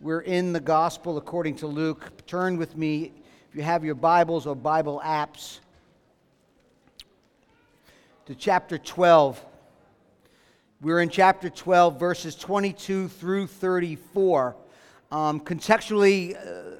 We're in the Gospel according to Luke. Turn with me, if you have your Bibles or Bible apps, to chapter 12. We're in chapter 12, verses 22 through 34. Um, contextually, uh,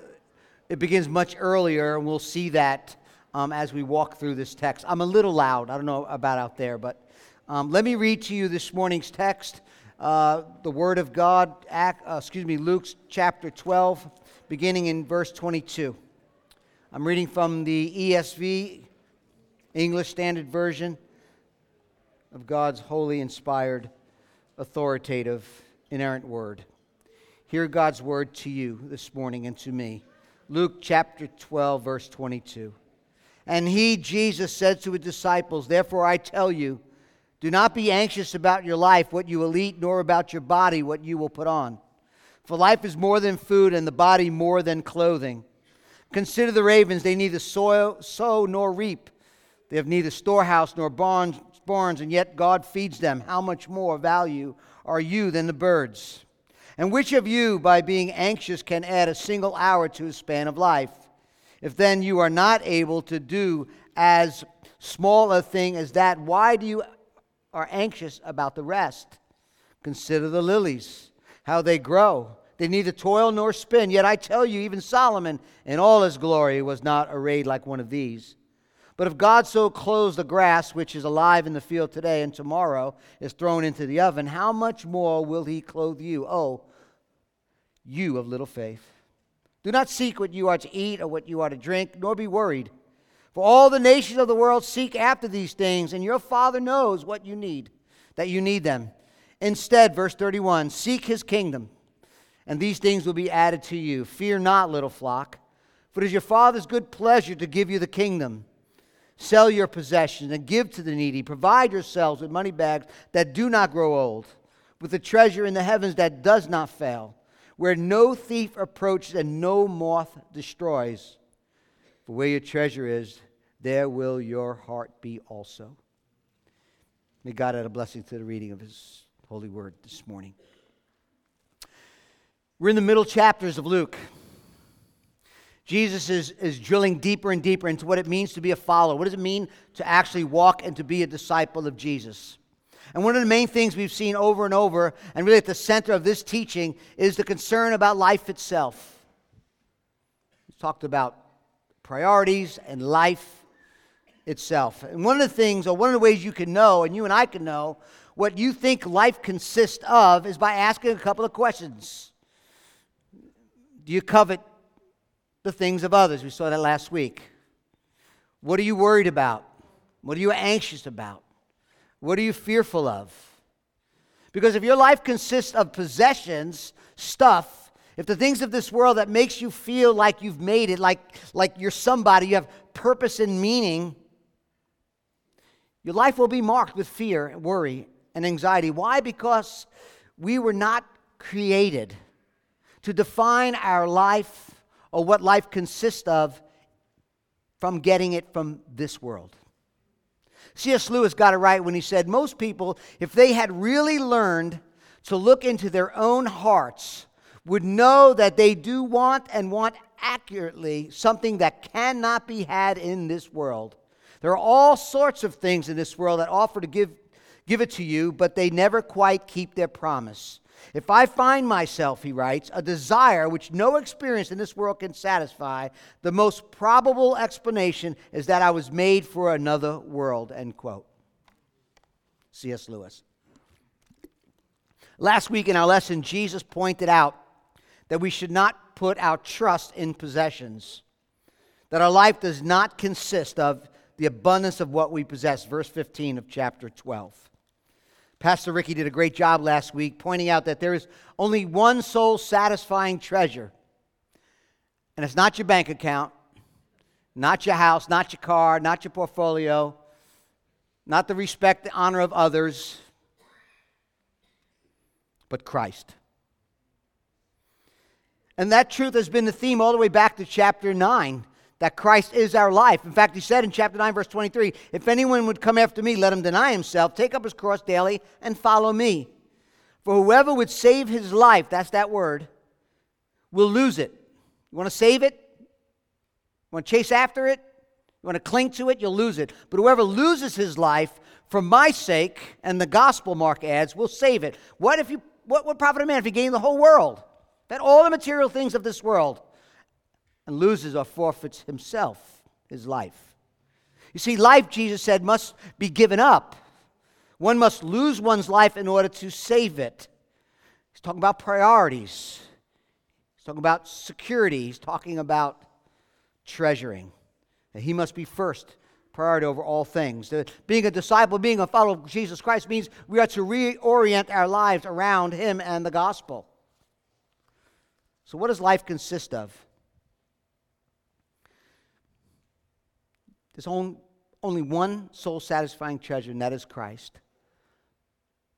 it begins much earlier, and we'll see that um, as we walk through this text. I'm a little loud. I don't know about out there, but um, let me read to you this morning's text uh, the Word of God, act, uh, excuse me, Luke chapter 12, beginning in verse 22. I'm reading from the ESV, English Standard Version of God's holy, inspired, authoritative, inerrant Word. Hear God's Word to you this morning and to me. Luke chapter 12, verse 22. And he, Jesus, said to his disciples, Therefore I tell you, do not be anxious about your life, what you will eat, nor about your body, what you will put on. For life is more than food, and the body more than clothing. Consider the ravens, they neither sow, sow nor reap. They have neither storehouse nor barns, barns, and yet God feeds them. How much more value are you than the birds? And which of you, by being anxious, can add a single hour to his span of life? If then you are not able to do as small a thing as that, why do you are anxious about the rest. Consider the lilies, how they grow. They neither toil nor spin. Yet I tell you, even Solomon in all his glory was not arrayed like one of these. But if God so clothes the grass, which is alive in the field today and tomorrow is thrown into the oven, how much more will he clothe you? Oh, you of little faith. Do not seek what you are to eat or what you are to drink, nor be worried. For all the nations of the world seek after these things, and your Father knows what you need, that you need them. Instead, verse 31 seek his kingdom, and these things will be added to you. Fear not, little flock, for it is your Father's good pleasure to give you the kingdom. Sell your possessions and give to the needy. Provide yourselves with money bags that do not grow old, with a treasure in the heavens that does not fail, where no thief approaches and no moth destroys. For where your treasure is, there will your heart be also. May God add a blessing to the reading of His holy word this morning. We're in the middle chapters of Luke. Jesus is, is drilling deeper and deeper into what it means to be a follower. What does it mean to actually walk and to be a disciple of Jesus? And one of the main things we've seen over and over, and really at the center of this teaching, is the concern about life itself. He's talked about priorities and life itself. And one of the things, or one of the ways you can know, and you and I can know, what you think life consists of is by asking a couple of questions. Do you covet the things of others? We saw that last week. What are you worried about? What are you anxious about? What are you fearful of? Because if your life consists of possessions, stuff, if the things of this world that makes you feel like you've made it, like, like you're somebody, you have purpose and meaning, your life will be marked with fear, and worry, and anxiety. Why? Because we were not created to define our life or what life consists of from getting it from this world. C.S. Lewis got it right when he said most people, if they had really learned to look into their own hearts, would know that they do want and want accurately something that cannot be had in this world. There are all sorts of things in this world that offer to give, give it to you, but they never quite keep their promise. If I find myself, he writes, a desire which no experience in this world can satisfy, the most probable explanation is that I was made for another world, end quote. C.S. Lewis. Last week in our lesson, Jesus pointed out that we should not put our trust in possessions, that our life does not consist of the abundance of what we possess. Verse 15 of chapter 12. Pastor Ricky did a great job last week pointing out that there is only one soul satisfying treasure, and it's not your bank account, not your house, not your car, not your portfolio, not the respect, the honor of others, but Christ. And that truth has been the theme all the way back to chapter 9 that Christ is our life. In fact, he said in chapter 9, verse 23 If anyone would come after me, let him deny himself, take up his cross daily, and follow me. For whoever would save his life, that's that word, will lose it. You want to save it? You want to chase after it? You want to cling to it? You'll lose it. But whoever loses his life for my sake and the gospel, Mark adds, will save it. What if you what would profit a man if he gained the whole world? That all the material things of this world and loses or forfeits himself, his life. You see, life, Jesus said, must be given up. One must lose one's life in order to save it. He's talking about priorities, he's talking about security, he's talking about treasuring. And he must be first priority over all things. The, being a disciple, being a follower of Jesus Christ means we are to reorient our lives around him and the gospel. So, what does life consist of? There's only one soul satisfying treasure, and that is Christ.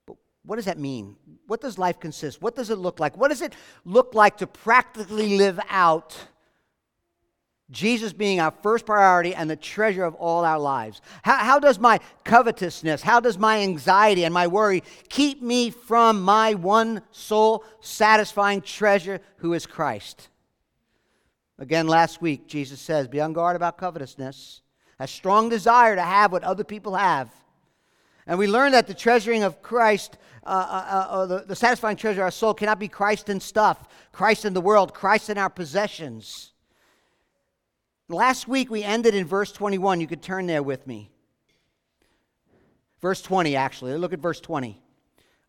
But what does that mean? What does life consist? What does it look like? What does it look like to practically live out Jesus being our first priority and the treasure of all our lives? How, how does my covetousness, how does my anxiety and my worry keep me from my one soul satisfying treasure who is Christ? Again, last week, Jesus says, Be on guard about covetousness a strong desire to have what other people have. And we learn that the treasuring of Christ, uh, uh, uh, the, the satisfying treasure of our soul, cannot be Christ in stuff, Christ in the world, Christ in our possessions. Last week we ended in verse 21. You could turn there with me. Verse 20, actually. Look at verse 20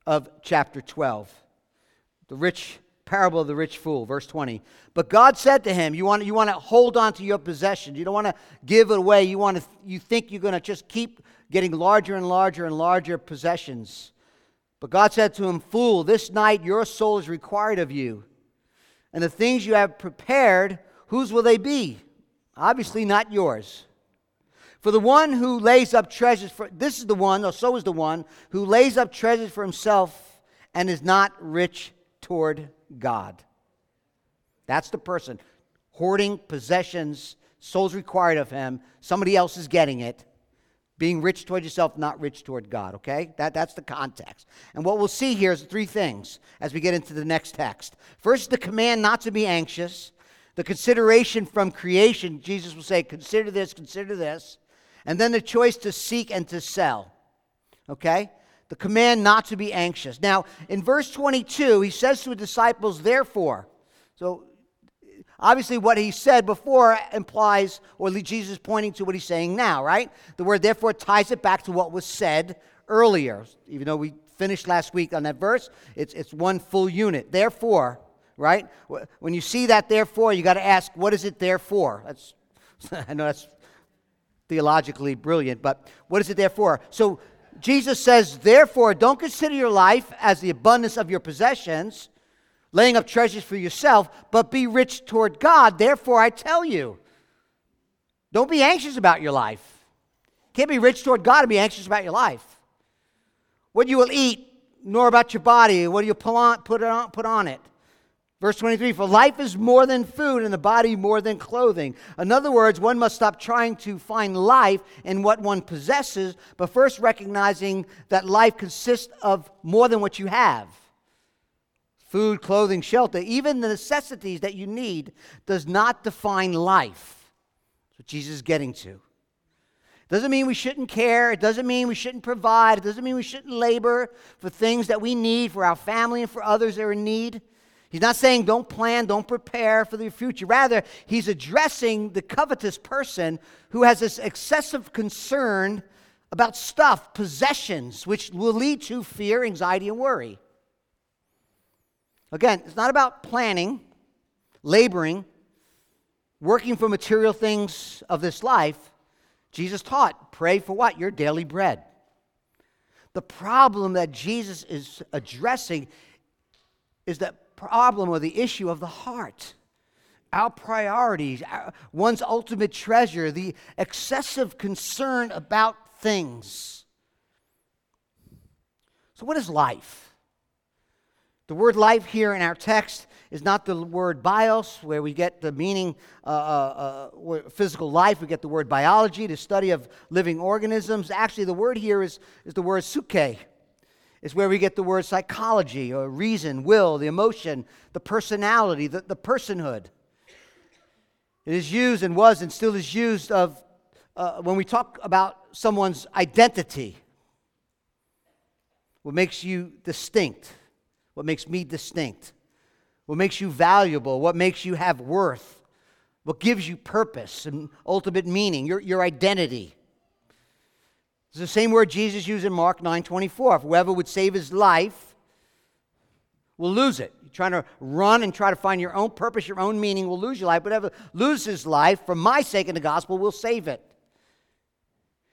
of chapter 12. The rich parable of the rich fool, verse 20. But God said to him, You want, you want to hold on to your possessions. You don't want to give it away. You, want to, you think you're going to just keep getting larger and larger and larger possessions. But God said to him, Fool, this night your soul is required of you. And the things you have prepared, whose will they be? Obviously, not yours. For the one who lays up treasures for, this is the one, or so is the one, who lays up treasures for himself and is not rich toward God. That's the person hoarding possessions, souls required of him. Somebody else is getting it. Being rich toward yourself, not rich toward God, okay? That, that's the context. And what we'll see here is three things as we get into the next text. First, the command not to be anxious, the consideration from creation. Jesus will say, consider this, consider this. And then the choice to seek and to sell, okay? The command not to be anxious. Now, in verse 22, he says to the disciples, therefore. So, obviously, what he said before implies, or Jesus is pointing to what he's saying now, right? The word therefore ties it back to what was said earlier. Even though we finished last week on that verse, it's, it's one full unit. Therefore, right? When you see that therefore, you got to ask, what is it there for? That's, I know that's theologically brilliant, but what is it there for? So, Jesus says, therefore, don't consider your life as the abundance of your possessions, laying up treasures for yourself, but be rich toward God. Therefore, I tell you, don't be anxious about your life. Can't be rich toward God and be anxious about your life. What you will eat, nor about your body, what you put on, put on, put on it. Verse 23 For life is more than food, and the body more than clothing. In other words, one must stop trying to find life in what one possesses, but first recognizing that life consists of more than what you have food, clothing, shelter. Even the necessities that you need does not define life. That's what Jesus is getting to. Doesn't mean we shouldn't care. It doesn't mean we shouldn't provide. It doesn't mean we shouldn't labor for things that we need for our family and for others that are in need. He's not saying don't plan, don't prepare for the future. Rather, he's addressing the covetous person who has this excessive concern about stuff, possessions, which will lead to fear, anxiety, and worry. Again, it's not about planning, laboring, working for material things of this life. Jesus taught, pray for what? Your daily bread. The problem that Jesus is addressing is that problem or the issue of the heart. Our priorities, our, one's ultimate treasure, the excessive concern about things. So, what is life? The word life here in our text is not the word bios, where we get the meaning uh, uh, uh, physical life. We get the word biology, the study of living organisms. Actually, the word here is, is the word suke. It's where we get the word psychology or reason, will, the emotion, the personality, the, the personhood. It is used and was and still is used of uh, when we talk about someone's identity. What makes you distinct? What makes me distinct? What makes you valuable? What makes you have worth? What gives you purpose and ultimate meaning? Your, your identity. It's the same word Jesus used in Mark 9 24. Whoever would save his life will lose it. You're trying to run and try to find your own purpose, your own meaning, will lose your life. Whatever loses life, for my sake in the gospel, will save it.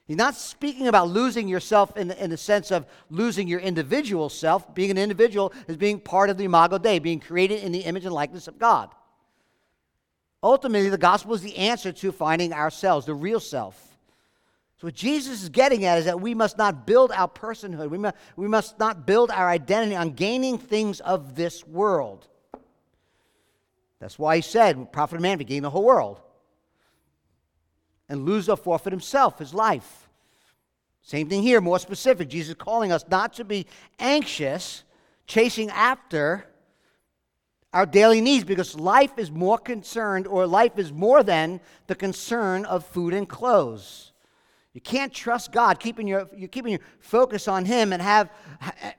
He's not speaking about losing yourself in the, in the sense of losing your individual self. Being an individual is being part of the Imago Dei, being created in the image and likeness of God. Ultimately, the gospel is the answer to finding ourselves, the real self. So, what Jesus is getting at is that we must not build our personhood, we must, we must not build our identity on gaining things of this world. That's why he said, Profit of man, to gain the whole world and lose or forfeit himself, his life. Same thing here, more specific. Jesus is calling us not to be anxious, chasing after our daily needs because life is more concerned or life is more than the concern of food and clothes. You can't trust God, keeping your, you're keeping your focus on Him and have,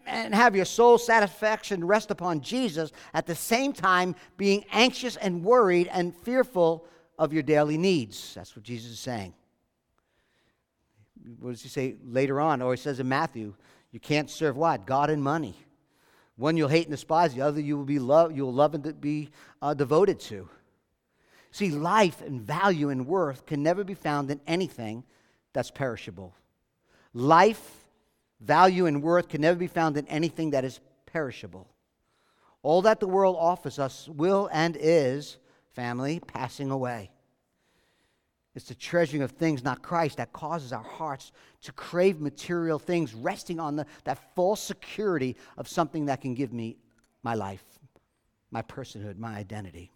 and have your soul satisfaction rest upon Jesus at the same time being anxious and worried and fearful of your daily needs. That's what Jesus is saying. What does he say later on? Or he says in Matthew, you can't serve what? God and money. One you'll hate and despise, the other you will be love, you'll love and be uh, devoted to. See, life and value and worth can never be found in anything that's perishable. Life, value, and worth can never be found in anything that is perishable. All that the world offers us will and is, family, passing away. It's the treasuring of things, not Christ, that causes our hearts to crave material things, resting on the, that false security of something that can give me my life, my personhood, my identity.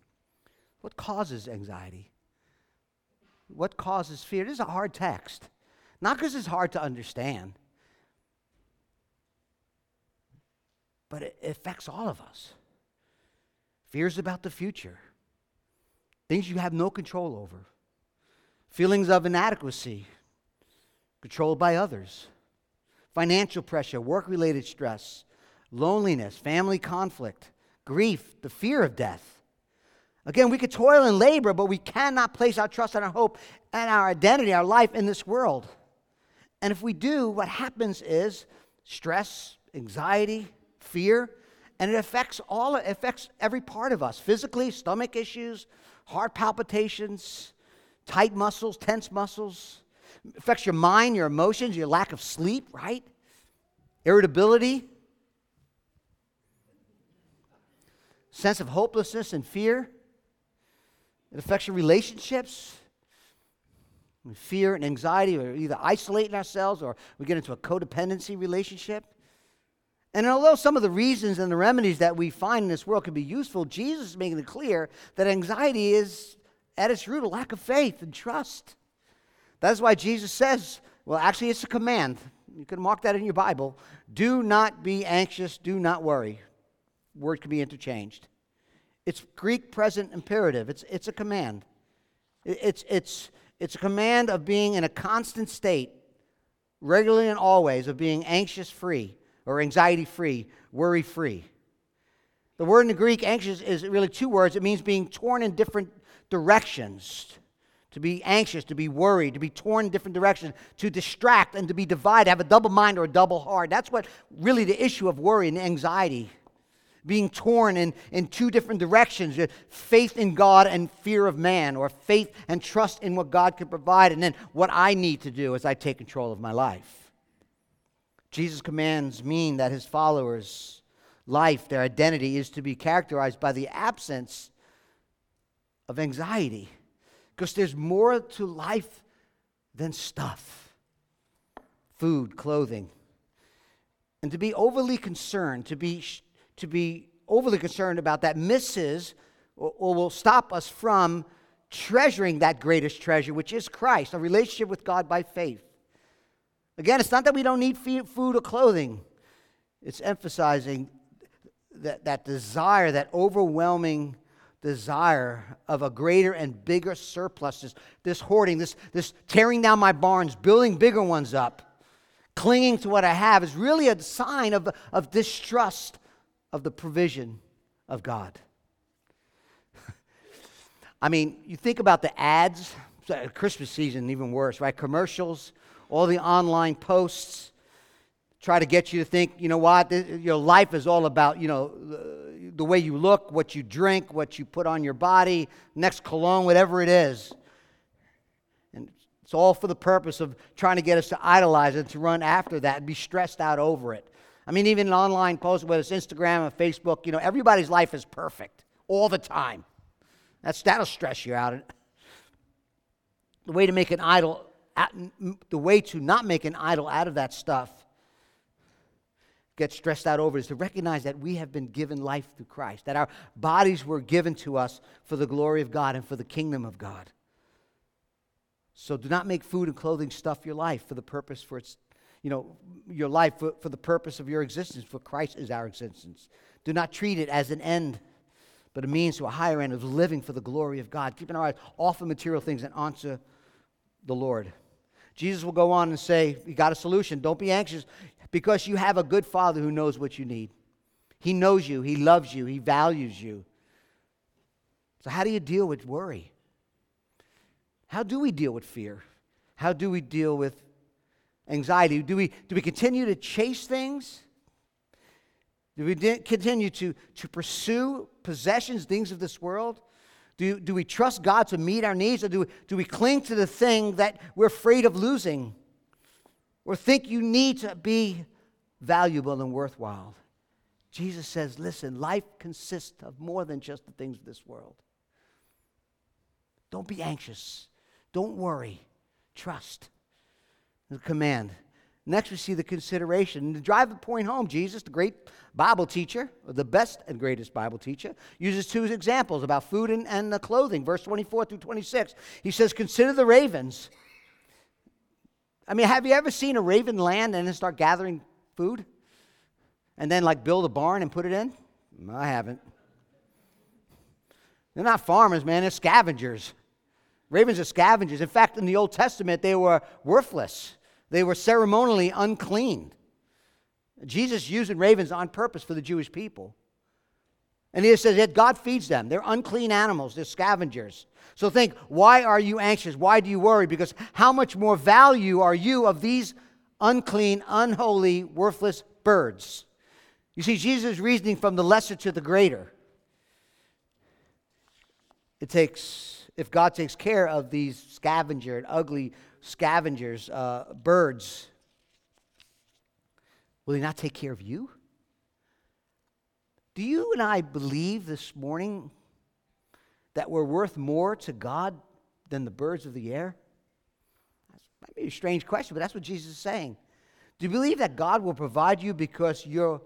What causes anxiety? What causes fear? This is a hard text. Not because it's hard to understand, but it affects all of us. Fears about the future, things you have no control over, feelings of inadequacy, controlled by others, financial pressure, work related stress, loneliness, family conflict, grief, the fear of death Again, we could toil and labor, but we cannot place our trust and our hope and our identity, our life in this world. And if we do, what happens is stress, anxiety, fear, and it affects all it affects every part of us physically, stomach issues, heart palpitations, tight muscles, tense muscles. It affects your mind, your emotions, your lack of sleep, right? Irritability, sense of hopelessness and fear. It affects your relationships. Fear and anxiety, are either isolating ourselves or we get into a codependency relationship. And although some of the reasons and the remedies that we find in this world can be useful, Jesus is making it clear that anxiety is at its root a lack of faith and trust. That's why Jesus says, well, actually, it's a command. You can mark that in your Bible. Do not be anxious, do not worry. Word can be interchanged. It's Greek present imperative, it's, it's a command. It's, it's, it's a command of being in a constant state, regularly and always, of being anxious free or anxiety free, worry free. The word in the Greek, anxious, is really two words. It means being torn in different directions. To be anxious, to be worried, to be torn in different directions, to distract and to be divided, have a double mind or a double heart. That's what really the issue of worry and anxiety being torn in, in two different directions faith in God and fear of man, or faith and trust in what God can provide, and then what I need to do as I take control of my life. Jesus' commands mean that his followers' life, their identity, is to be characterized by the absence of anxiety. Because there's more to life than stuff food, clothing. And to be overly concerned, to be to be overly concerned about that misses or, or will stop us from treasuring that greatest treasure, which is Christ, a relationship with God by faith. Again, it's not that we don't need food or clothing. it's emphasizing that, that desire, that overwhelming desire of a greater and bigger surplus, this, this hoarding, this, this tearing down my barns, building bigger ones up, clinging to what I have, is really a sign of, of distrust of the provision of God. I mean, you think about the ads, Christmas season, even worse, right? Commercials, all the online posts try to get you to think, you know what, your life is all about, you know, the, way you look, what you drink, what you put on your body, next cologne, whatever it is. And it's all for the purpose of trying to get us to idolize it, to run after that and be stressed out over it. I mean, even an online post, whether it's Instagram or Facebook, you know, everybody's life is perfect all the time. That's, that'll stress you out. The way to make an idol, the way to not make an idol out of that stuff get stressed out over is to recognize that we have been given life through Christ, that our bodies were given to us for the glory of God and for the kingdom of God. So do not make food and clothing stuff your life for the purpose for its, you know, your life for, for the purpose of your existence, for Christ is our existence. Do not treat it as an end, but a means to a higher end of living for the glory of God, keeping our eyes off of material things and onto the Lord. Jesus will go on and say, You got a solution. Don't be anxious because you have a good father who knows what you need. He knows you, he loves you, he values you. So, how do you deal with worry? How do we deal with fear? How do we deal with anxiety? Do we, do we continue to chase things? Do we continue to, to pursue possessions, things of this world? Do, do we trust God to meet our needs, or do, do we cling to the thing that we're afraid of losing? or think you need to be valuable and worthwhile. Jesus says, listen, life consists of more than just the things of this world. Don't be anxious. Don't worry. Trust. The command. Next, we see the consideration. And to drive the point home, Jesus, the great Bible teacher, the best and greatest Bible teacher, uses two examples about food and, and the clothing. Verse 24 through 26. He says, Consider the ravens. I mean, have you ever seen a raven land and then start gathering food? And then, like, build a barn and put it in? I haven't. They're not farmers, man, they're scavengers. Ravens are scavengers. In fact, in the Old Testament, they were worthless, they were ceremonially unclean. Jesus using ravens on purpose for the Jewish people. And he says that God feeds them. They're unclean animals, they're scavengers. So think, why are you anxious? Why do you worry? Because how much more value are you of these unclean, unholy, worthless birds? You see, Jesus is reasoning from the lesser to the greater. It takes, if God takes care of these scavenger and ugly scavengers, uh, birds, will He not take care of you? Do you and I believe this morning that we're worth more to God than the birds of the air? That might be a strange question, but that's what Jesus is saying. Do you believe that God will provide you because you're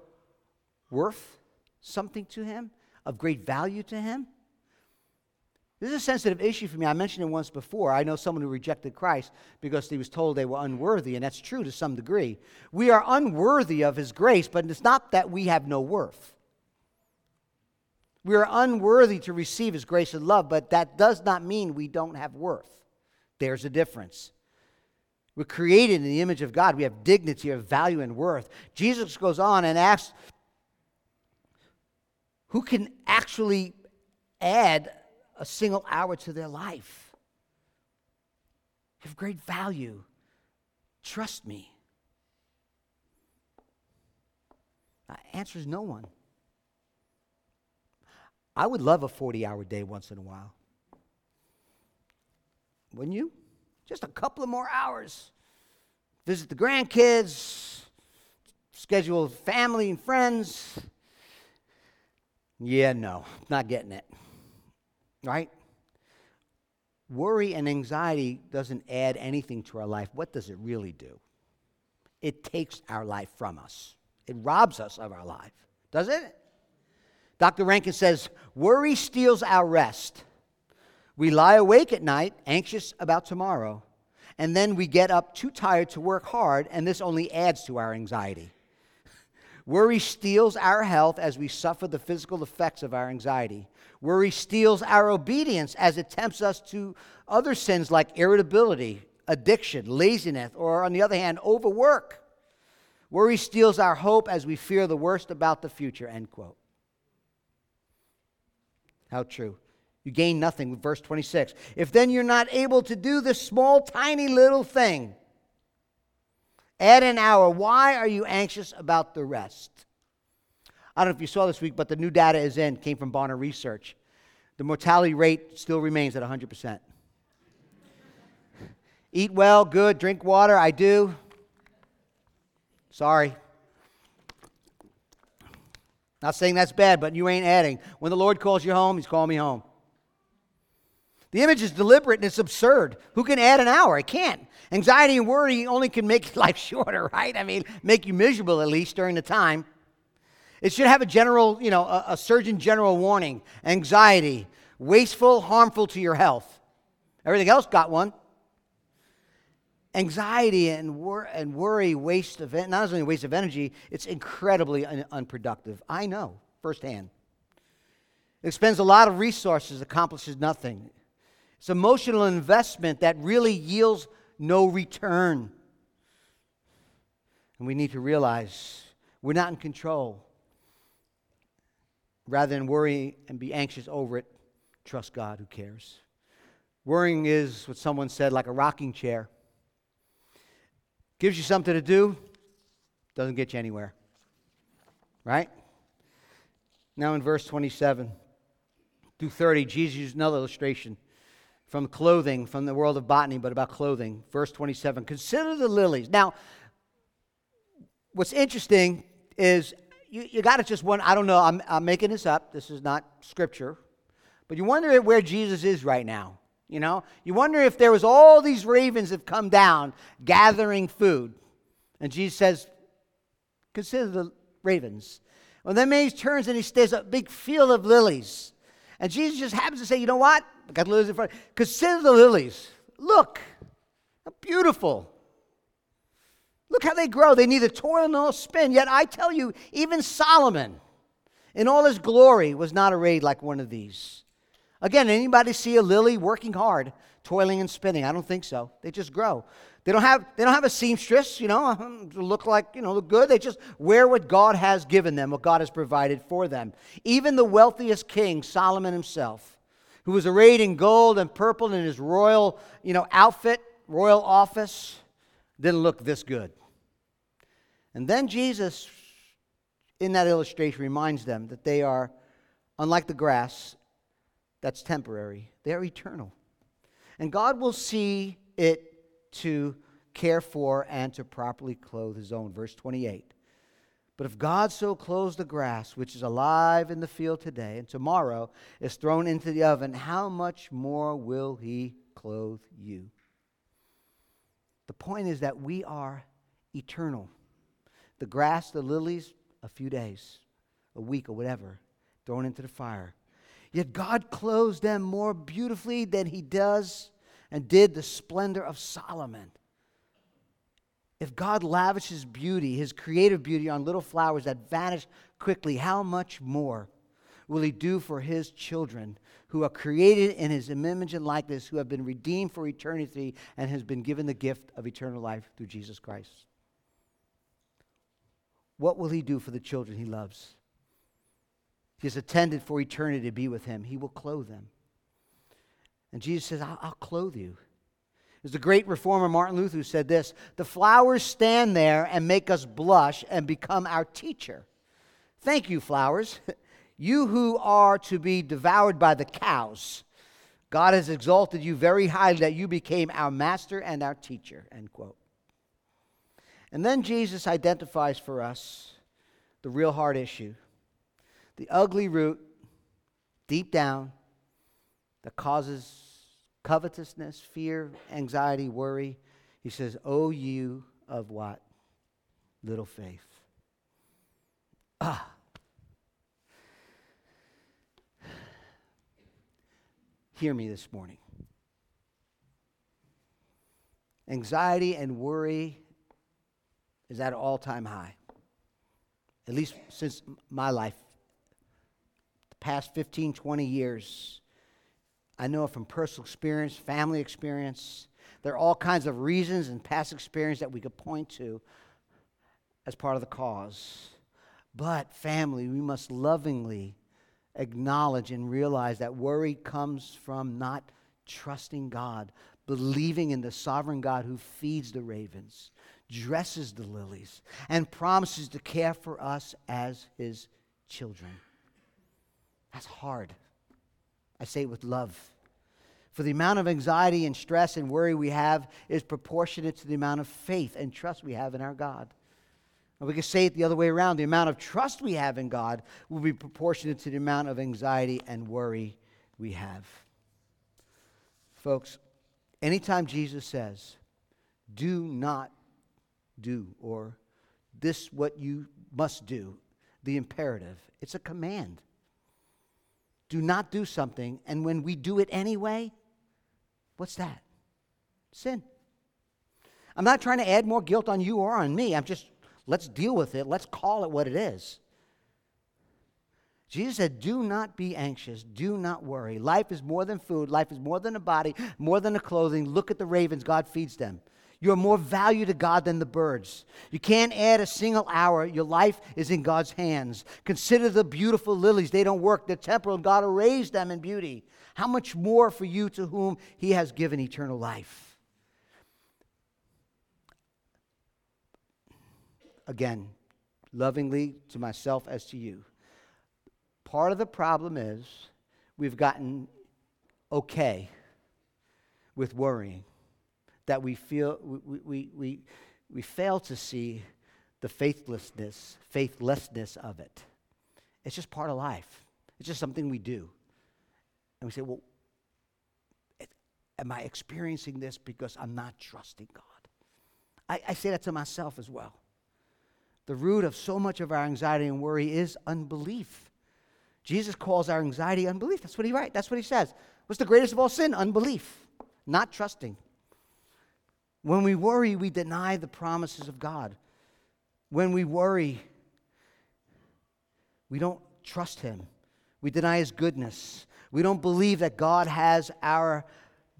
worth something to Him, of great value to Him? This is a sensitive issue for me. I mentioned it once before. I know someone who rejected Christ because he was told they were unworthy, and that's true to some degree. We are unworthy of His grace, but it's not that we have no worth. We are unworthy to receive His grace and love, but that does not mean we don't have worth. There's a difference. We're created in the image of God. We have dignity, of value, and worth. Jesus goes on and asks who can actually add a single hour to their life. Have great value. Trust me. The answer is no one. I would love a 40 hour day once in a while. Wouldn't you? Just a couple of more hours. Visit the grandkids, schedule family and friends. Yeah, no, not getting it. Right? Worry and anxiety doesn't add anything to our life. What does it really do? It takes our life from us, it robs us of our life. Does it? Dr. Ryken says, Worry steals our rest. We lie awake at night, anxious about tomorrow, and then we get up too tired to work hard, and this only adds to our anxiety. Worry steals our health as we suffer the physical effects of our anxiety. Worry steals our obedience as it tempts us to other sins like irritability, addiction, laziness, or on the other hand, overwork. Worry steals our hope as we fear the worst about the future. End quote. How true. You gain nothing. with Verse 26. If then you're not able to do this small, tiny little thing, Add an hour. Why are you anxious about the rest? I don't know if you saw this week, but the new data is in, came from Barna Research. The mortality rate still remains at 100%. Eat well, good, drink water, I do. Sorry. Not saying that's bad, but you ain't adding. When the Lord calls you home, He's calling me home. The image is deliberate and it's absurd. Who can add an hour? I can't. Anxiety and worry only can make life shorter, right? I mean, make you miserable at least during the time. It should have a general, you know, a, a surgeon general warning anxiety, wasteful, harmful to your health. Everything else got one. Anxiety and, wor- and worry waste of not only waste of energy, it's incredibly un- unproductive. I know firsthand. It spends a lot of resources, accomplishes nothing. It's emotional investment that really yields no return. And we need to realize we're not in control. Rather than worry and be anxious over it, trust God who cares. Worrying is what someone said like a rocking chair. Gives you something to do, doesn't get you anywhere. Right? Now in verse 27 through 30, Jesus used another illustration from clothing, from the world of botany, but about clothing. Verse 27 Consider the lilies. Now, what's interesting is you, you got to just wonder. I don't know, I'm, I'm making this up. This is not scripture. But you wonder where Jesus is right now. You know, you wonder if there was all these ravens have come down gathering food. And Jesus says, Consider the ravens. Well, then he turns and he stays a big field of lilies. And Jesus just happens to say, You know what? I got lilies in front. Consider the lilies. Look, how beautiful. Look how they grow. They neither toil nor spin. Yet I tell you, even Solomon, in all his glory, was not arrayed like one of these. Again, anybody see a lily working hard, toiling and spinning? I don't think so. They just grow. They don't have, they don't have a seamstress, you know, look like, you know, look good. They just wear what God has given them, what God has provided for them. Even the wealthiest king, Solomon himself, who was arrayed in gold and purple in his royal, you know, outfit, royal office, didn't look this good. And then Jesus, in that illustration, reminds them that they are, unlike the grass, that's temporary, they are eternal. And God will see it to care for and to properly clothe his own. Verse 28. But if God so clothes the grass, which is alive in the field today, and tomorrow is thrown into the oven, how much more will he clothe you? The point is that we are eternal. The grass, the lilies, a few days, a week, or whatever, thrown into the fire. Yet God clothes them more beautifully than he does and did the splendor of Solomon. If God lavishes beauty, his creative beauty, on little flowers that vanish quickly, how much more will he do for his children who are created in his image and likeness, who have been redeemed for eternity, and has been given the gift of eternal life through Jesus Christ? What will he do for the children he loves? He has attended for eternity to be with him. He will clothe them. And Jesus says, I'll, I'll clothe you. There's the great reformer Martin Luther who said this The flowers stand there and make us blush and become our teacher. Thank you, flowers. You who are to be devoured by the cows. God has exalted you very highly that you became our master and our teacher. End quote. And then Jesus identifies for us the real hard issue the ugly root deep down that causes covetousness, fear, anxiety, worry. He says, Oh, you of what? Little faith. Ah. Hear me this morning. Anxiety and worry is at an all time high. at least since my life, the past 15, 20 years, I know from personal experience, family experience, there are all kinds of reasons and past experience that we could point to as part of the cause. But, family, we must lovingly acknowledge and realize that worry comes from not trusting God, believing in the sovereign God who feeds the ravens, dresses the lilies, and promises to care for us as his children. That's hard. I say it with love. For the amount of anxiety and stress and worry we have is proportionate to the amount of faith and trust we have in our God. And we can say it the other way around the amount of trust we have in God will be proportionate to the amount of anxiety and worry we have. Folks, anytime Jesus says, do not do, or this what you must do, the imperative, it's a command. Do not do something, and when we do it anyway, what's that? Sin. I'm not trying to add more guilt on you or on me. I'm just, let's deal with it. Let's call it what it is. Jesus said, Do not be anxious. Do not worry. Life is more than food. Life is more than a body, more than a clothing. Look at the ravens. God feeds them. You're more value to God than the birds. You can't add a single hour. Your life is in God's hands. Consider the beautiful lilies. They don't work, they're temporal, God raise them in beauty. How much more for you to whom He has given eternal life? Again, lovingly to myself as to you. Part of the problem is we've gotten okay with worrying, that we feel we, we, we, we fail to see the faithlessness, faithlessness of it. It's just part of life. It's just something we do. And we say, well, am I experiencing this because I'm not trusting God? I, I say that to myself as well. The root of so much of our anxiety and worry is unbelief. Jesus calls our anxiety unbelief. That's what he writes. That's what he says. What's the greatest of all sin? Unbelief, not trusting. When we worry, we deny the promises of God. When we worry, we don't trust him. We deny his goodness. We don't believe that God has our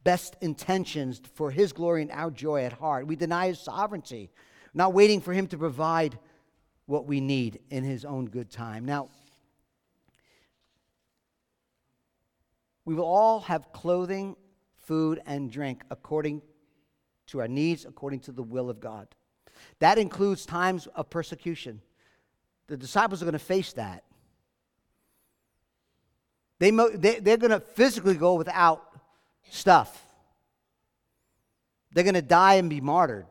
best intentions for his glory and our joy at heart. We deny his sovereignty, not waiting for him to provide what we need in his own good time. Now, We will all have clothing, food, and drink according to our needs, according to the will of God. That includes times of persecution. The disciples are going to face that. They, they, they're going to physically go without stuff. They're going to die and be martyred.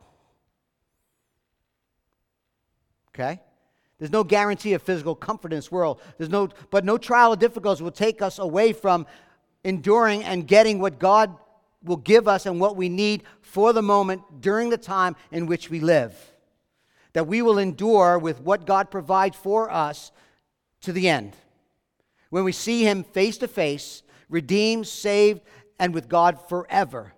Okay? There's no guarantee of physical comfort in this world. There's no, but no trial or difficulties will take us away from enduring and getting what God will give us and what we need for the moment during the time in which we live. That we will endure with what God provides for us to the end. When we see Him face to face, redeemed, saved, and with God forever.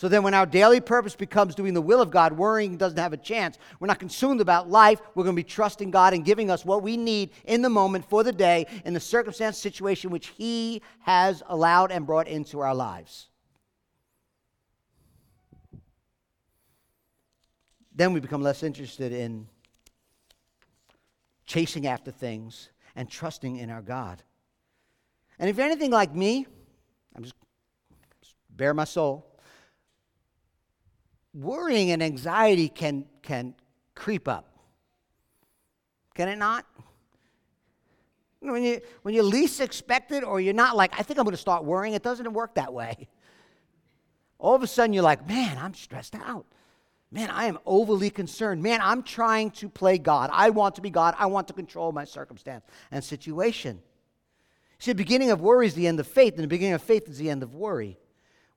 So then, when our daily purpose becomes doing the will of God, worrying doesn't have a chance. We're not consumed about life. We're going to be trusting God and giving us what we need in the moment for the day, in the circumstance, situation which He has allowed and brought into our lives. Then we become less interested in chasing after things and trusting in our God. And if you're anything like me, I'm just, just bare my soul worrying and anxiety can, can creep up. Can it not? When you, when you least expect it, or you're not like, I think I'm going to start worrying, it doesn't work that way. All of a sudden, you're like, man, I'm stressed out. Man, I am overly concerned. Man, I'm trying to play God. I want to be God. I want to control my circumstance and situation. See, the beginning of worry is the end of faith, and the beginning of faith is the end of worry.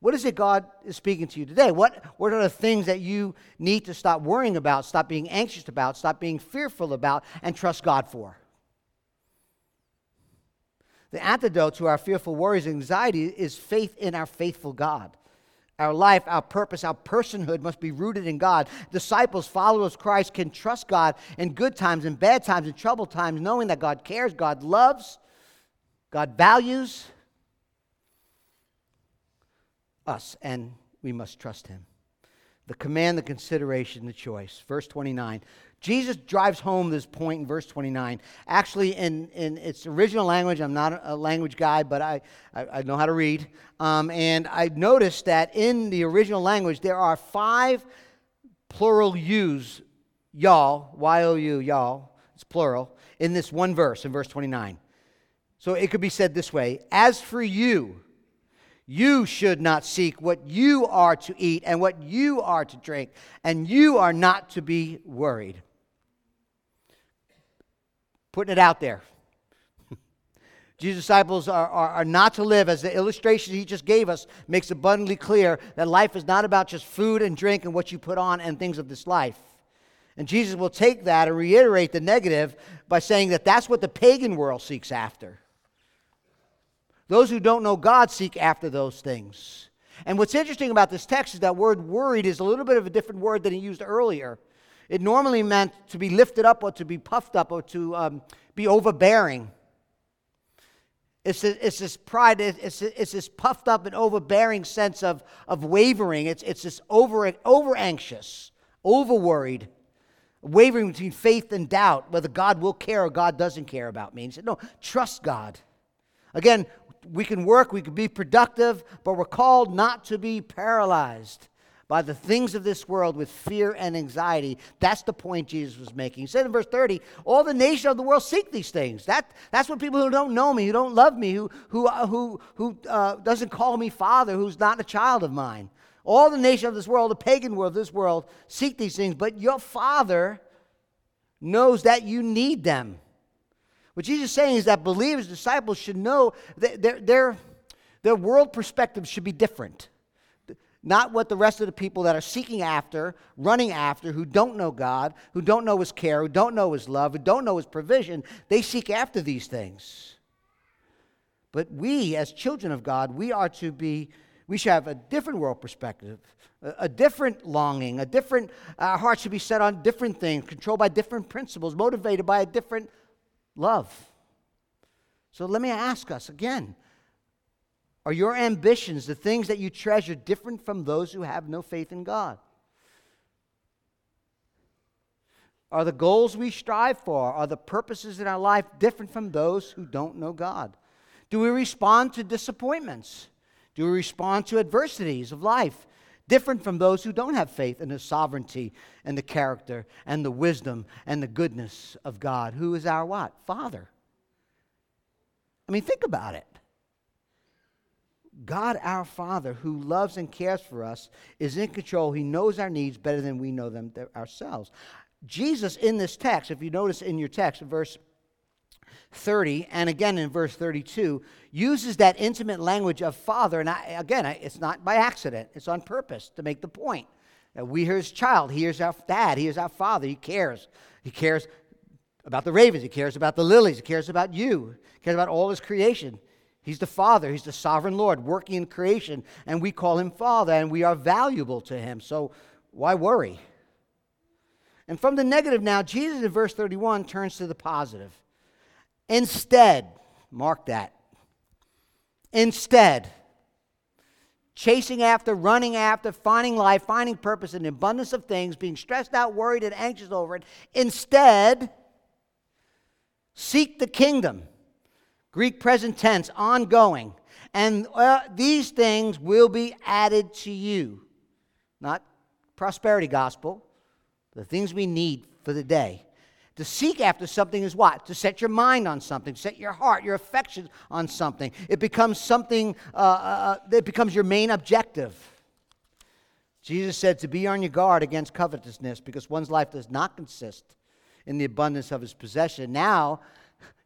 What is it God is speaking to you today? What, what are the things that you need to stop worrying about, stop being anxious about, stop being fearful about, and trust God for? The antidote to our fearful worries and anxiety is faith in our faithful God. Our life, our purpose, our personhood must be rooted in God. Disciples, followers Christ can trust God in good times, in bad times, in troubled times, knowing that God cares, God loves, God values us, and we must trust Him. The command, the consideration, the choice. Verse 29. Jesus drives home this point in verse 29. Actually, in, in its original language, I'm not a language guy, but I, I, I know how to read. Um, and I noticed that in the original language, there are five plural yous, y'all, Y O U, y'all, it's plural, in this one verse, in verse 29. So it could be said this way As for you, you should not seek what you are to eat and what you are to drink, and you are not to be worried. Putting it out there. Jesus' disciples are, are, are, not to live, as the illustration he just gave us makes abundantly clear, that life is not about just food and drink and what you put on and things of this life. And Jesus will take that and reiterate the negative by saying that that's what the pagan world seeks after. Those who don't know God seek after those things. And what's interesting about this text is that word worried is a little bit of a different word than he used earlier. It normally meant to be lifted up or to be puffed up or to um, be overbearing. It's, a, it's this pride, it's, it's this puffed up and overbearing sense of, of wavering. It's, it's this over, over anxious, over worried, wavering between faith and doubt, whether God will care or God doesn't care about me. And he said, No, trust God. Again, we can work, we can be productive, but we're called not to be paralyzed by the things of this world with fear and anxiety. That's the point Jesus was making. He said in verse 30, all the nations of the world seek these things. That, that's what people who don't know me, who don't love me, who, who, uh, who, who uh, doesn't call me father, who's not a child of mine. All the nations of this world, the pagan world, this world, seek these things, but your father knows that you need them. What Jesus is saying is that believers, disciples should know that their, their, their world perspective should be different. Not what the rest of the people that are seeking after, running after, who don't know God, who don't know His care, who don't know His love, who don't know His provision, they seek after these things. But we, as children of God, we are to be, we should have a different world perspective, a, a different longing, a different, our hearts should be set on different things, controlled by different principles, motivated by a different love. So let me ask us again are your ambitions, the things that you treasure, different from those who have no faith in God? Are the goals we strive for, are the purposes in our life different from those who don't know God? Do we respond to disappointments? Do we respond to adversities of life different from those who don't have faith in the sovereignty and the character and the wisdom and the goodness of God, who is our what? Father. I mean, think about it. God, our Father, who loves and cares for us, is in control. He knows our needs better than we know them ourselves. Jesus, in this text, if you notice in your text, verse 30 and again in verse 32 uses that intimate language of father and I, again it's not by accident it's on purpose to make the point. That we hear his child he is our dad he is our father he cares. He cares about the ravens he cares about the lilies he cares about you he cares about all his creation. He's the father he's the sovereign lord working in creation and we call him father and we are valuable to him so why worry? And from the negative now jesus in verse 31 turns to the positive Instead, mark that. Instead, chasing after, running after, finding life, finding purpose the abundance of things, being stressed out, worried, and anxious over it. Instead, seek the kingdom. Greek present tense, ongoing. And uh, these things will be added to you. Not prosperity gospel, the things we need for the day. To seek after something is what? To set your mind on something, set your heart, your affections on something. It becomes something, uh, uh, uh, it becomes your main objective. Jesus said to be on your guard against covetousness because one's life does not consist in the abundance of his possession. Now,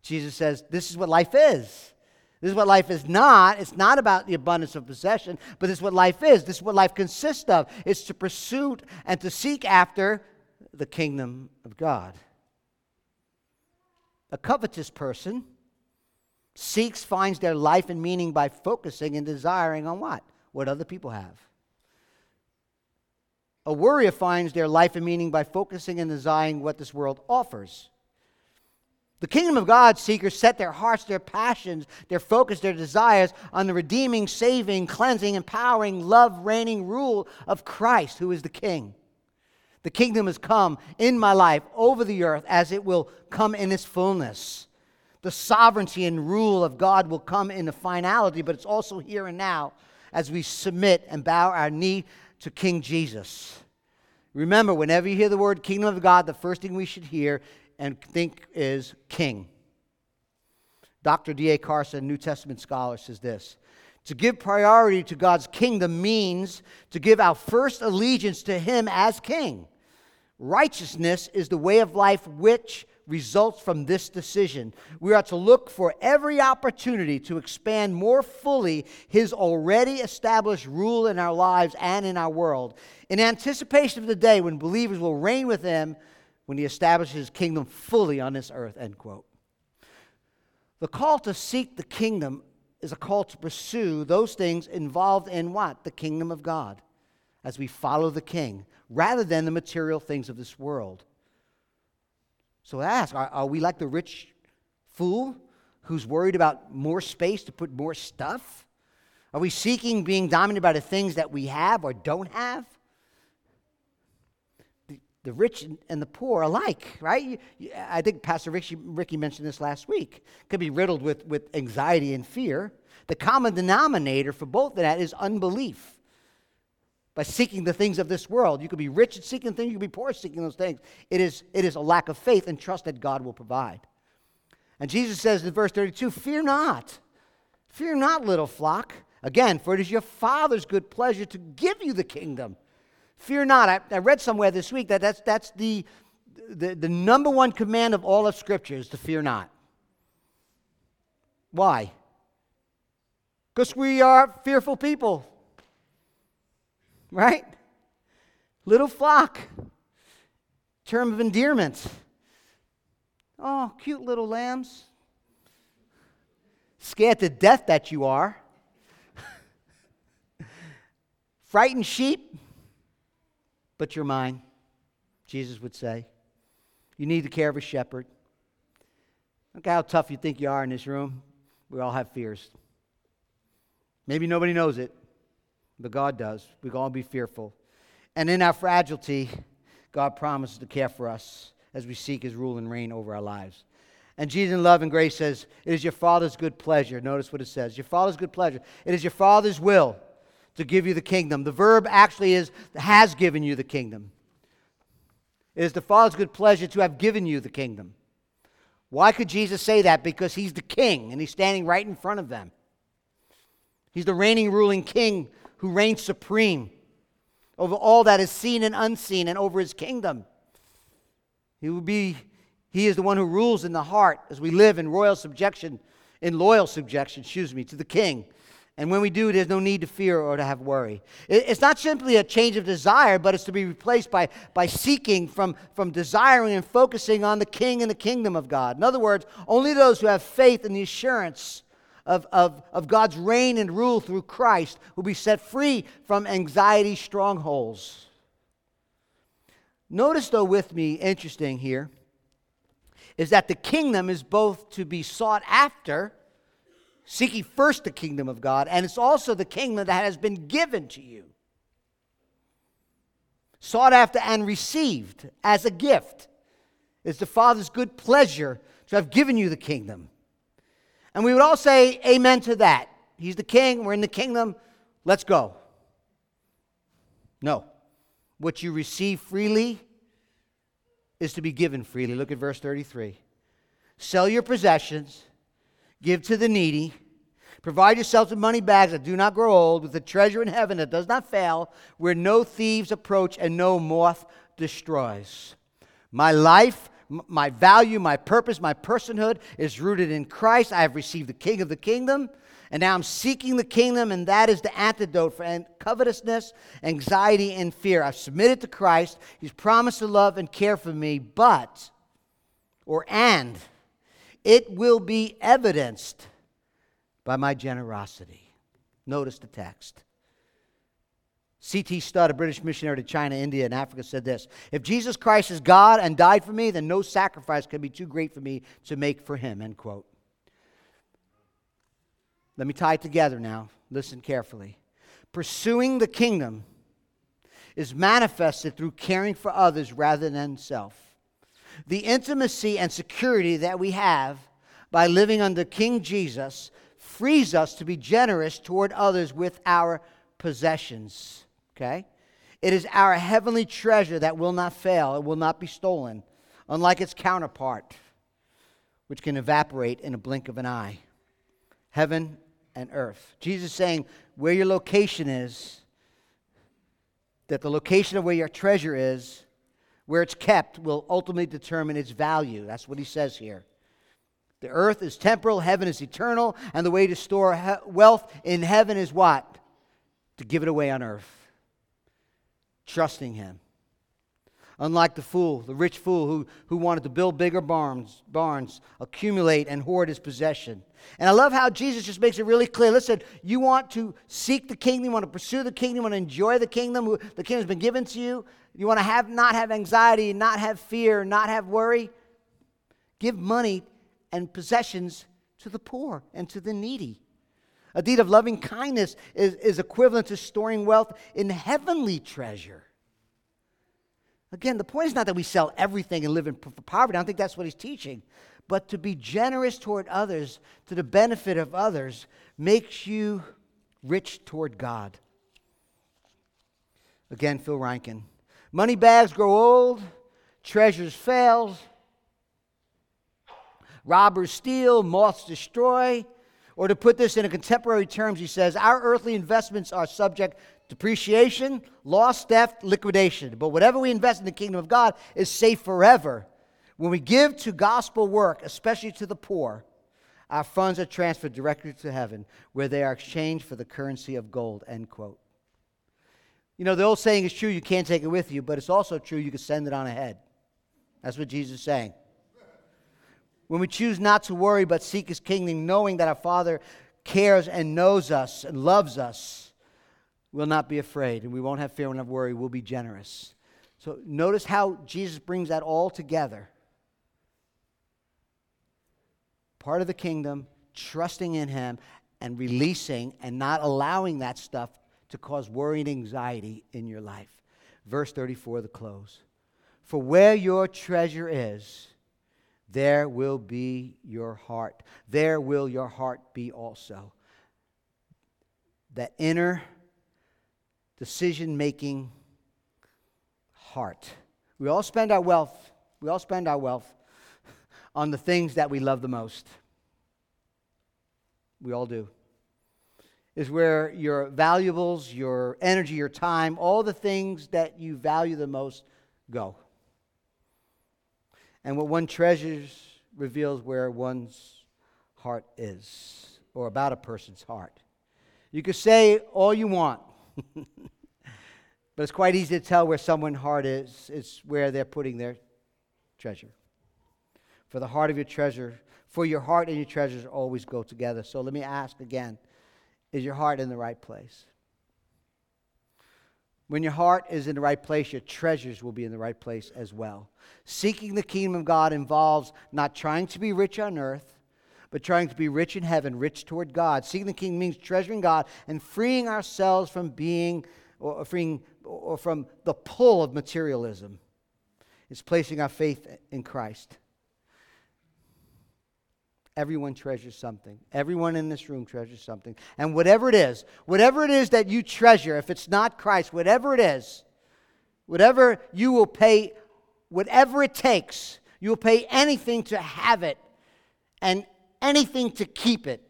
Jesus says this is what life is. This is what life is not. It's not about the abundance of possession, but this is what life is. This is what life consists of. It's to pursue and to seek after the kingdom of God. A covetous person seeks, finds their life and meaning by focusing and desiring on what? What other people have. A worrier finds their life and meaning by focusing and desiring what this world offers. The kingdom of God seekers set their hearts, their passions, their focus, their desires on the redeeming, saving, cleansing, empowering, love, reigning rule of Christ, who is the King. The kingdom has come in my life over the earth as it will come in its fullness. The sovereignty and rule of God will come in the finality, but it's also here and now as we submit and bow our knee to King Jesus. Remember, whenever you hear the word kingdom of God, the first thing we should hear and think is king. Dr. D.A. Carson, New Testament scholar, says this To give priority to God's kingdom means to give our first allegiance to Him as king. Righteousness is the way of life which results from this decision. We are to look for every opportunity to expand more fully His already established rule in our lives and in our world, in anticipation of the day when believers will reign with Him when he establishes his kingdom fully on this earth, end quote. The call to seek the kingdom is a call to pursue those things involved in what? The kingdom of God, as we follow the king, rather than the material things of this world. So I ask, are, are we like the rich fool who's worried about more space to put more stuff? Are we seeking being dominated by the things that we have or don't have? the rich and the poor alike, right? I think Pastor Ricky, Ricky mentioned this last week. Could be riddled with, with anxiety and fear. The common denominator for both of that is unbelief. By seeking the things of this world, you could be rich and seeking things, you could be poor seeking those things. It is, it is a lack of faith and trust that God will provide. And Jesus says in verse 32 Fear not, fear not, little flock. Again, for it is your Father's good pleasure to give you the kingdom. Fear not. I, I read somewhere this week that that's, that's the, the, the number one command of all of Scripture is to fear not. Why? Because we are fearful people. Right? Little flock. Term of endearment. Oh, cute little lambs. Scared to death that you are. Frightened sheep but you're mine, Jesus would say. You need the care of a shepherd. Look how tough you think you are in this room. We all have fears. Maybe nobody knows it, but God does. We can all be fearful. And in our fragility, God promises to care for us as we seek his rule and reign over our lives. And Jesus in love and grace says, It is your Father's good pleasure. Notice what it says. Your Father's good pleasure. It is your Father's will to give you the kingdom. The verb actually is has given you the kingdom. It is the Father's good pleasure to have given you the kingdom. Why could Jesus say that? Because he's the king and he's standing right in front of them. He's the reigning, ruling king who reigns supreme over all that is seen and unseen and over his kingdom. He will be, he is the one who rules in the heart as we live in royal subjection, in loyal subjection, excuse me, to the king and when we do, there's no need to fear or to have worry. It's not simply a change of desire, but it's to be replaced by, by seeking from, from desiring and focusing on the king and the kingdom of God. In other words, only those who have faith in the assurance of, of, of God's reign and rule through Christ will be set free from anxiety strongholds. Notice, though, with me, interesting here, is that the kingdom is both to be sought after seeking first the kingdom of God, and it's also the kingdom that has been given to you. Sought after and received as a gift. It's the Father's good pleasure to have given you the kingdom. And we would all say amen to that. He's the king, we're in the kingdom, let's go. No. What you receive freely is to be given freely. Look at verse 33. Sell your possessions Give to the needy. Provide yourselves with money bags that do not grow old, with a treasure in heaven that does not fail, where no thieves approach and no moth destroys. My life, my value, my purpose, my personhood is rooted in Christ. I have received the King of the kingdom, and now I'm seeking the kingdom, and that is the antidote for covetousness, anxiety, and fear. I've submitted to Christ. He's promised to love and care for me, but, or and, it will be evidenced by my generosity. Notice the text. C.T. Studd, a British missionary to China, India, and Africa, said this If Jesus Christ is God and died for me, then no sacrifice can be too great for me to make for him. End quote. Let me tie it together now. Listen carefully. Pursuing the kingdom is manifested through caring for others rather than self. The intimacy and security that we have by living under King Jesus frees us to be generous toward others with our possessions. Okay? It is our heavenly treasure that will not fail, it will not be stolen, unlike its counterpart, which can evaporate in a blink of an eye. Heaven and earth. Jesus saying, where your location is, that the location of where your treasure is, where it's kept, will ultimately determine its value. That's what he says here. The earth is temporal, heaven is eternal, and the way to store wealth in heaven is what? To give it away on earth. Trusting him. Unlike the fool, the rich fool who, who wanted to build bigger barns, barns, accumulate and hoard his possession. And I love how Jesus just makes it really clear. Listen, you want to seek the kingdom, you want to pursue the kingdom, you want to enjoy the kingdom. The kingdom's been given to you. You want to have not have anxiety, not have fear, not have worry. Give money and possessions to the poor and to the needy. A deed of loving kindness is, is equivalent to storing wealth in heavenly treasure. Again, the point is not that we sell everything and live in poverty. I don't think that's what he's teaching. But to be generous toward others, to the benefit of others, makes you rich toward God. Again, Phil Ryken. Money bags grow old, treasures fail, robbers steal, moths destroy. Or to put this in contemporary terms, he says, our earthly investments are subject to depreciation, loss, theft, liquidation. But whatever we invest in the kingdom of God is safe forever. When we give to gospel work, especially to the poor, our funds are transferred directly to heaven, where they are exchanged for the currency of gold. End quote. You know, the old saying is true, you can't take it with you, but it's also true, you can send it on ahead. That's what Jesus is saying. When we choose not to worry but seek his kingdom, knowing that our Father cares and knows us and loves us, We'll not be afraid, and we won't have fear, and have worry. We'll be generous. So notice how Jesus brings that all together. Part of the kingdom, trusting in Him, and releasing and not allowing that stuff to cause worry and anxiety in your life. Verse 34, the close. For where your treasure is, there will be your heart. There will your heart be also. That inner decision making heart. We all spend our wealth, we all spend our wealth on the things that we love the most. We all do. Is where your valuables, your energy, your time, all the things that you value the most go. And what one treasures reveals where one's heart is, or about a person's heart. You can say all you want but it's quite easy to tell where someone's heart is. It's where they're putting their treasure. For the heart of your treasure, for your heart and your treasures always go together. So let me ask again is your heart in the right place? When your heart is in the right place, your treasures will be in the right place as well. Seeking the kingdom of God involves not trying to be rich on earth, but trying to be rich in heaven, rich toward God. Seeking the kingdom means treasuring God and freeing ourselves from being or freeing or from the pull of materialism. It's placing our faith in Christ. Everyone treasures something. Everyone in this room treasures something. And whatever it is, whatever it is that you treasure, if it's not Christ, whatever it is, whatever you will pay, whatever it takes, you will pay anything to have it. And anything to keep it,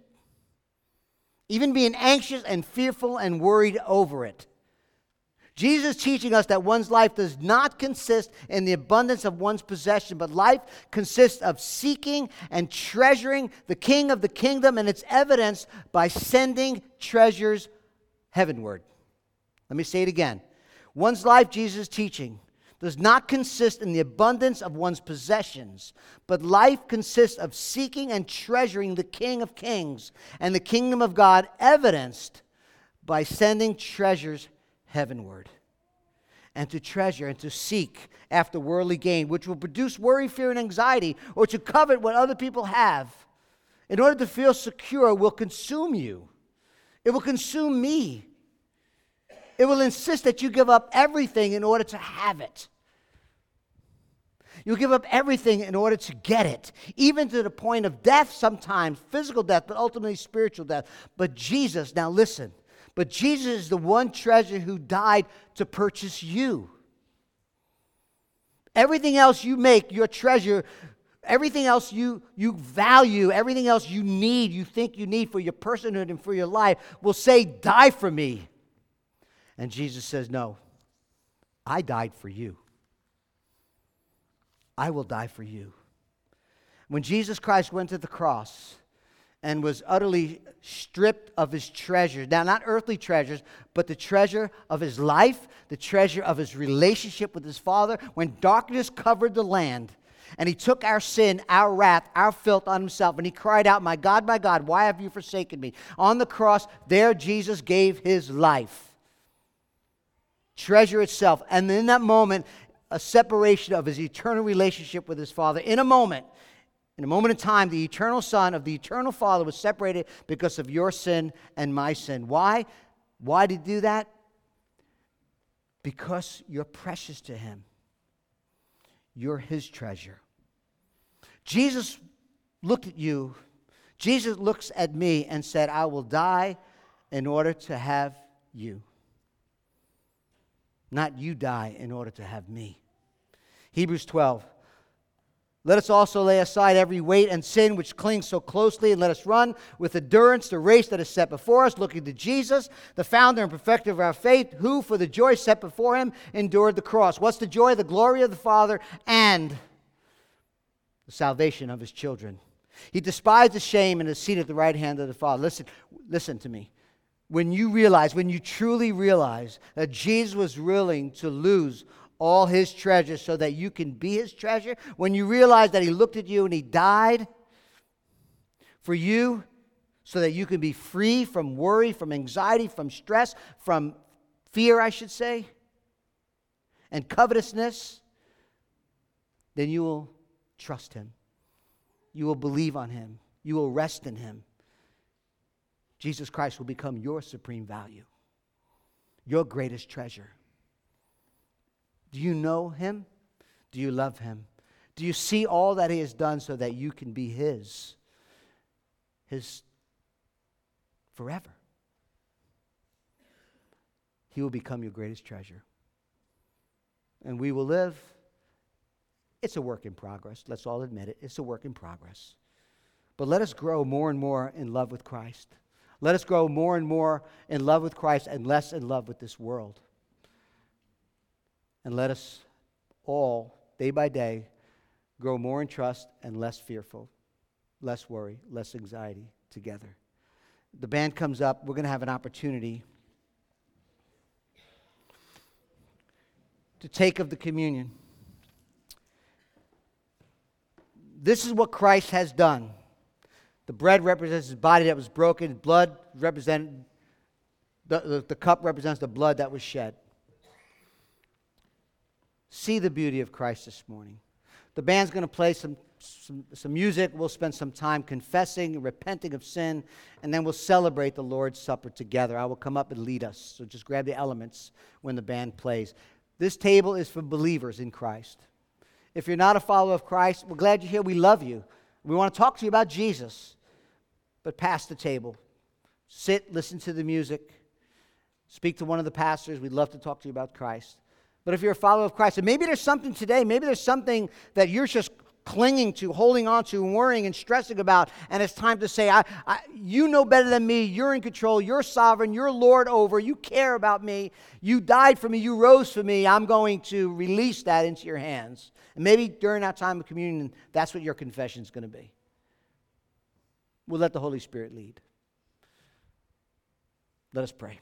even being anxious and fearful and worried over it. Jesus teaching us that one's life does not consist in the abundance of one's possession, but life consists of seeking and treasuring the King of the kingdom, and it's evidenced by sending treasures heavenward. Let me say it again. One's life, Jesus teaching, does not consist in the abundance of one's possessions, but life consists of seeking and treasuring the King of Kings and the kingdom of God, evidenced by sending treasures heavenward and to treasure and to seek after worldly gain, which will produce worry, fear, and anxiety, or to covet what other people have, in order to feel secure, will consume you. It will consume me. It will insist that you give up everything in order to have it. You'll give up everything in order to get it, even to the point of death sometimes, physical death, but ultimately spiritual death. But Jesus, now listen, but Jesus is the one treasure who died to purchase you. Everything else you make your treasure, everything else you, you value, everything else you need, you think you need for your personhood and for your life, will say, Die for me. And Jesus says, No, I died for you. I will die for you. When Jesus Christ went to the cross, and was utterly stripped of his treasures. Now, not earthly treasures, but the treasure of his life, the treasure of his relationship with his Father. When darkness covered the land, and he took our sin, our wrath, our filth on himself, and he cried out, My God, my God, why have you forsaken me? On the cross, there Jesus gave his life. Treasure itself. And in that moment, a separation of his eternal relationship with his Father. In a moment, in a moment in time, the eternal Son of the eternal Father was separated because of your sin and my sin. Why? Why did he do that? Because you're precious to him. You're his treasure. Jesus looked at you. Jesus looks at me and said, I will die in order to have you. Not you die in order to have me. Hebrews 12. Let us also lay aside every weight and sin which clings so closely, and let us run with endurance the race that is set before us, looking to Jesus, the founder and perfecter of our faith, who, for the joy set before him, endured the cross. What's the joy? The glory of the Father and the salvation of his children. He despised the shame and is seated at the right hand of the Father. Listen, listen to me. When you realize, when you truly realize that Jesus was willing to lose all his treasure so that you can be his treasure, when you realize that he looked at you and he died for you so that you can be free from worry, from anxiety, from stress, from fear, I should say, and covetousness, then you will trust him. You will believe on him. You will rest in him. Jesus Christ will become your supreme value, your greatest treasure. Do you know him? Do you love him? Do you see all that he has done so that you can be his? His forever. He will become your greatest treasure. And we will live. It's a work in progress. Let's all admit it. It's a work in progress. But let us grow more and more in love with Christ. Let us grow more and more in love with Christ and less in love with this world. And let us all, day by day, grow more in trust and less fearful, less worry, less anxiety together. The band comes up. We're going to have an opportunity to take of the communion. This is what Christ has done. The bread represents his body that was broken, blood represents the, the, the cup represents the blood that was shed. See the beauty of Christ this morning. The band's going to play some, some, some, music. We'll spend some time confessing, and repenting of sin, and then we'll celebrate the Lord's Supper together. I will come up and lead us. So just grab the elements when the band plays. This table is for believers in Christ. If you're not a follower of Christ, we're glad you're here. We love you. We want to talk to you about Jesus. But pass the table. Sit, listen to the music, speak to one of the pastors. We'd love to talk to you about Christ. But if you're a follower of Christ, and maybe there's something today, maybe there's something that you're just clinging to, holding on to, worrying and stressing about, and it's time to say, I, I, You know better than me. You're in control. You're sovereign. You're Lord over. You care about me. You died for me. You rose for me. I'm going to release that into your hands. And maybe during that time of communion, that's what your confession is going to be. We'll let the Holy Spirit lead. Let us pray.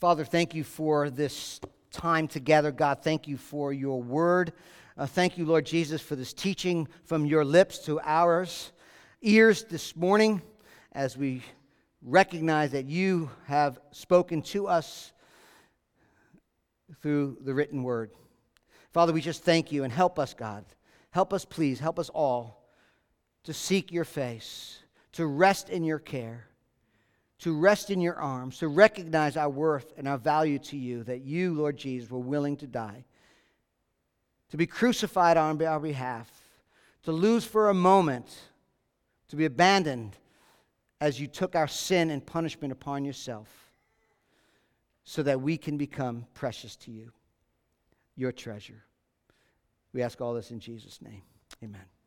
Father, thank you for this time together. God, thank you for your word. Uh, thank you, Lord Jesus, for this teaching from your lips to ours ears this morning as we recognize that you have spoken to us through the written word. Father, we just thank you and help us, God. Help us, please, help us all to seek your face, to rest in your care, to rest in your arms, to recognize our worth and our value to you, that you, Lord Jesus, were willing to die, to be crucified on our behalf, to lose for a moment, to be abandoned as you took our sin and punishment upon yourself so that we can become precious to you, your treasure. We ask all this in Jesus' name. Amen.